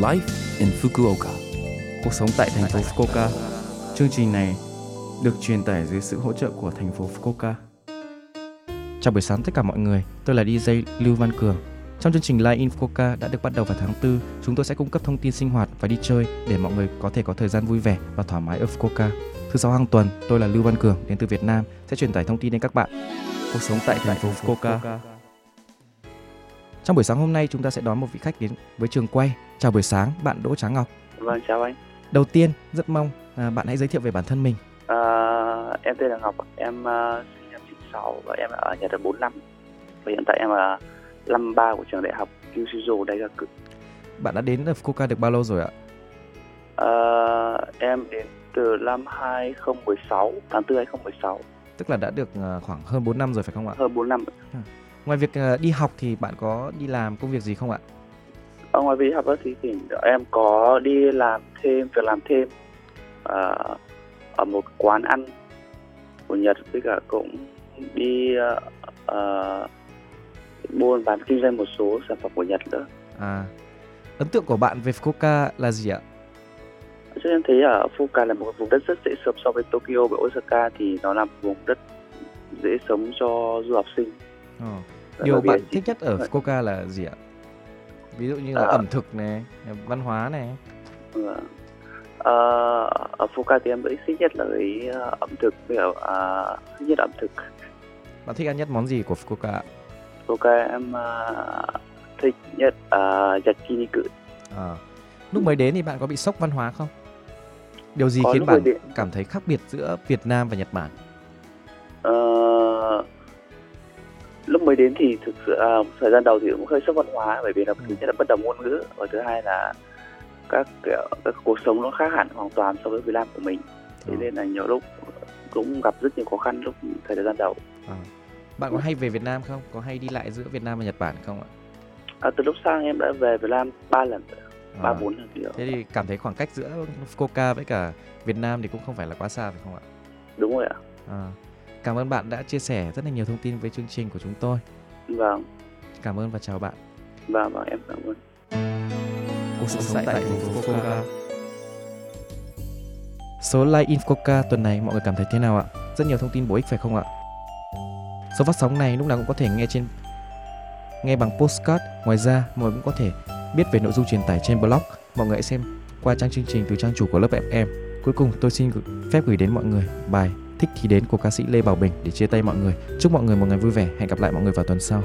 Life in Fukuoka. Cuộc sống tại thành phố Fukuoka. Chương trình này được truyền tải dưới sự hỗ trợ của thành phố Fukuoka. Chào buổi sáng tất cả mọi người, tôi là DJ Lưu Văn Cường. Trong chương trình Live in Fukuoka đã được bắt đầu vào tháng 4, chúng tôi sẽ cung cấp thông tin sinh hoạt và đi chơi để mọi người có thể có thời gian vui vẻ và thoải mái ở Fukuoka. Thứ sáu hàng tuần, tôi là Lưu Văn Cường đến từ Việt Nam sẽ truyền tải thông tin đến các bạn. Cuộc sống tại thành phố Fukuoka. Trong buổi sáng hôm nay chúng ta sẽ đón một vị khách đến với trường quay. Chào buổi sáng, bạn Đỗ Tráng Ngọc. Vâng, chào anh. Đầu tiên, rất mong à, bạn hãy giới thiệu về bản thân mình. À, em tên là Ngọc, em uh, sinh năm 96 và em ở nhà trường 45. Và hiện tại em là năm ba của trường đại học Kyushu Daigaku. Bạn đã đến Fukuoka được bao lâu rồi ạ? À, em đến từ năm 2016, tháng 4 2016. Tức là đã được à, khoảng hơn 4 năm rồi phải không ạ? Hơn 4 năm. Ngoài việc à, đi học thì bạn có đi làm công việc gì không ạ? Ở ngoài việc học thì thỉnh em có đi làm thêm, việc làm thêm à, ở một quán ăn của Nhật với cả cũng đi uh, buôn bán kinh doanh một số sản phẩm của Nhật nữa. À, ấn tượng của bạn về Fukuoka là gì ạ? Cho em thấy ở Fukuoka là một vùng đất rất dễ sống so với Tokyo và Osaka thì nó là một vùng đất dễ sống cho du học sinh. Ờ. Điều bạn thích nhất ở Fukuoka là gì ạ? Ví dụ như là À. ẩm thực này, văn hóa này. Ờ, ở Fukuoka thì em thích nhất là cái ờ, ẩm thực cả ờ, thích nhất ẩm thực. Bạn thích ăn nhất món gì của Fukuoka? Fukuoka em ờ, thích nhất uh, yakiniku. À. Lúc mới đến thì bạn có bị sốc văn hóa không? Điều gì Có khiến bạn đến. cảm thấy khác biệt giữa Việt Nam và Nhật Bản? Ờ, lúc mới đến thì thực sự à, thời gian đầu thì cũng hơi sốc văn hóa bởi vì là Ừ. thứ nhất là bất đồng ngôn ngữ và thứ hai là các kiểu các cuộc sống nó khác hẳn hoàn toàn so với Việt Nam của mình thế Ờ. nên là nhiều lúc cũng gặp rất nhiều khó khăn lúc thời gian đầu À. Bạn có hay về Việt Nam không? Có hay đi lại giữa Việt Nam và Nhật Bản không ạ? à, từ lúc sang em đã về Việt Nam ba lần rồi, ba À. bốn lần đó. Thế thì cảm thấy khoảng cách giữa Fukuoka với cả Việt Nam thì cũng không phải là quá xa phải không ạ? đúng rồi ạ À. Cảm ơn bạn đã chia sẻ rất là nhiều thông tin với chương trình của chúng tôi. vâng Cảm ơn và chào bạn. vâng vâng em cảm ơn Cuộc sống tại thành phố Fukuoka. Số Live in Fukuoka tuần này mọi người cảm thấy thế nào ạ? Rất nhiều thông tin bổ ích phải không ạ? Số phát sóng này lúc nào cũng có thể nghe trên nghe bằng postcard. Ngoài ra, mọi người cũng có thể biết về nội dung truyền tải trên blog. Mọi người hãy xem qua trang chương trình từ trang chủ của lớp FM. Cuối cùng, tôi xin phép gửi đến mọi người bài Thích thì đến của ca sĩ Lê Bảo Bình để chia tay mọi người. Chúc mọi người một ngày vui vẻ. Hẹn gặp lại mọi người vào tuần sau.